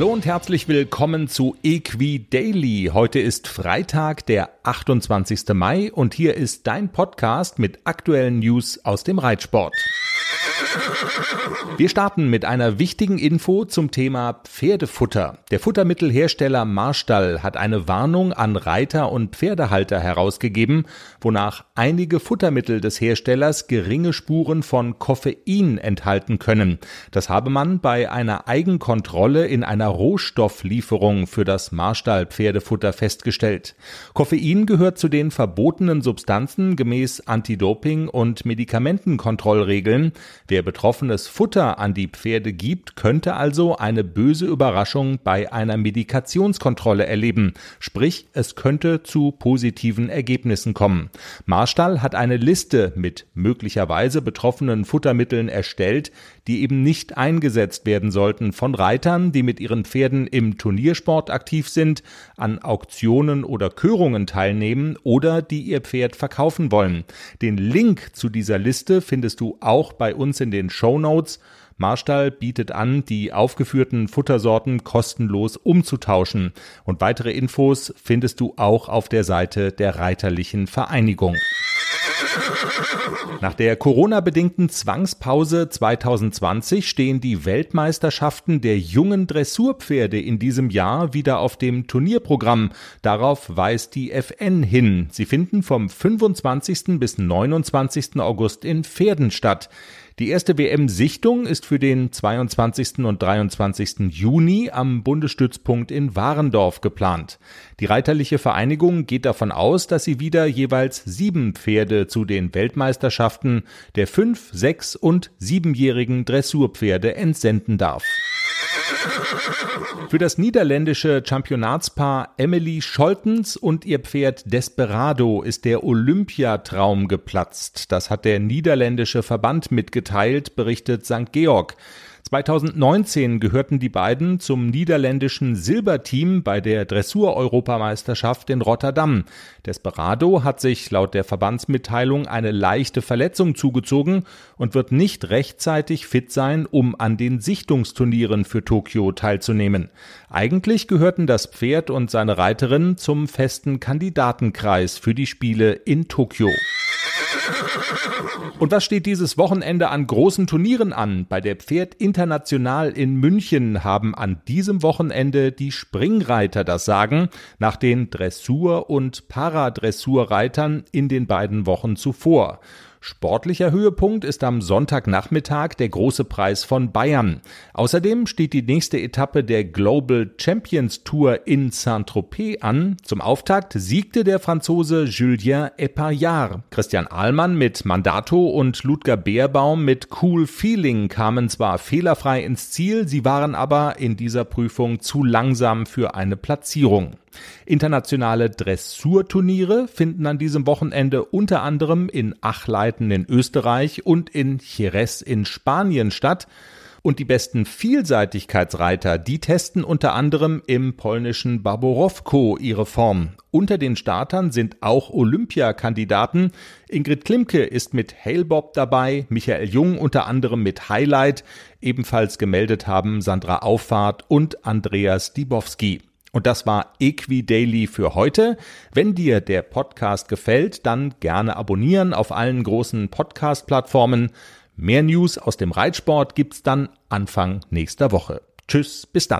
Hallo und herzlich willkommen zu Equi Daily. Heute ist Freitag, der 28. Mai und hier ist dein Podcast mit aktuellen News aus dem Reitsport. Wir starten mit einer wichtigen Info zum Thema Pferdefutter. Der Futtermittelhersteller Marstall hat eine Warnung an Reiter und Pferdehalter herausgegeben, wonach einige Futtermittel des Herstellers geringe Spuren von Koffein enthalten können. Das habe man bei einer Eigenkontrolle in einer Rohstofflieferung für das Marstall Pferdefutter festgestellt. Koffein gehört zu den verbotenen Substanzen gemäß Anti-Doping und Medikamentenkontrollregeln. Wer betroffenes Futter an die Pferde gibt, könnte also eine böse Überraschung bei einer Medikationskontrolle erleben. Sprich, es könnte zu positiven Ergebnissen kommen. Marstall hat eine Liste mit möglicherweise betroffenen Futtermitteln erstellt, die eben nicht eingesetzt werden sollten von Reitern, die mit ihren Pferden im Turniersport aktiv sind, an Auktionen oder Körungen teilnehmen oder die ihr Pferd verkaufen wollen. Den Link zu dieser Liste findest du auch bei uns in den Show Notes. Marstall bietet an, die aufgeführten Futtersorten kostenlos umzutauschen. Und weitere Infos findest du auch auf der Seite der Reiterlichen Vereinigung. Nach der Corona-bedingten Zwangspause 2020 stehen die Weltmeisterschaften der jungen Dressurpferde in diesem Jahr wieder auf dem Turnierprogramm. Darauf weist die FN hin. Sie finden vom 25. bis 29. August in Pferden statt. Die erste WM-Sichtung ist für den 22. und 23. Juni am Bundesstützpunkt in Warendorf geplant. Die Reiterliche Vereinigung geht davon aus, dass sie wieder jeweils sieben Pferde zu den Weltmeisterschaften der fünf-, sechs- und siebenjährigen Dressurpferde entsenden darf. Für das niederländische Championatspaar Emily Scholtens und ihr Pferd Desperado ist der Olympiatraum geplatzt. Das hat der niederländische Verband mitgeteilt, berichtet St. Georg. 2019 gehörten die beiden zum niederländischen Silberteam bei der Dressur-Europameisterschaft in Rotterdam. Desperado hat sich laut der Verbandsmitteilung eine leichte Verletzung zugezogen und wird nicht rechtzeitig fit sein, um an den Sichtungsturnieren für Tokio teilzunehmen. Eigentlich gehörten das Pferd und seine Reiterin zum festen Kandidatenkreis für die Spiele in Tokio. Und was steht dieses Wochenende an großen Turnieren an? Bei der Pferd International in München haben an diesem Wochenende die Springreiter das Sagen nach den Dressur- und Paradressurreitern in den beiden Wochen zuvor. Sportlicher Höhepunkt ist am Sonntagnachmittag der große Preis von Bayern. Außerdem steht die nächste Etappe der Global Champions Tour in Saint-Tropez an. Zum Auftakt siegte der Franzose Julien Epaillard. Christian Ahlmann mit Mandato und Ludger Beerbaum mit Cool Feeling kamen zwar fehlerfrei ins Ziel, sie waren aber in dieser Prüfung zu langsam für eine Platzierung. Internationale Dressurturniere finden an diesem Wochenende unter anderem in Achleiten in Österreich und in Jerez in Spanien statt. Und die besten Vielseitigkeitsreiter, die testen unter anderem im polnischen Baborowko ihre Form. Unter den Startern sind auch Olympiakandidaten. Ingrid Klimke ist mit Hailbob dabei, Michael Jung unter anderem mit Highlight. Ebenfalls gemeldet haben Sandra Auffahrt und Andreas Dibowski. Und das war Equi Daily für heute. Wenn dir der Podcast gefällt, dann gerne abonnieren auf allen großen Podcast-Plattformen. Mehr News aus dem Reitsport gibt's dann Anfang nächster Woche. Tschüss, bis dann.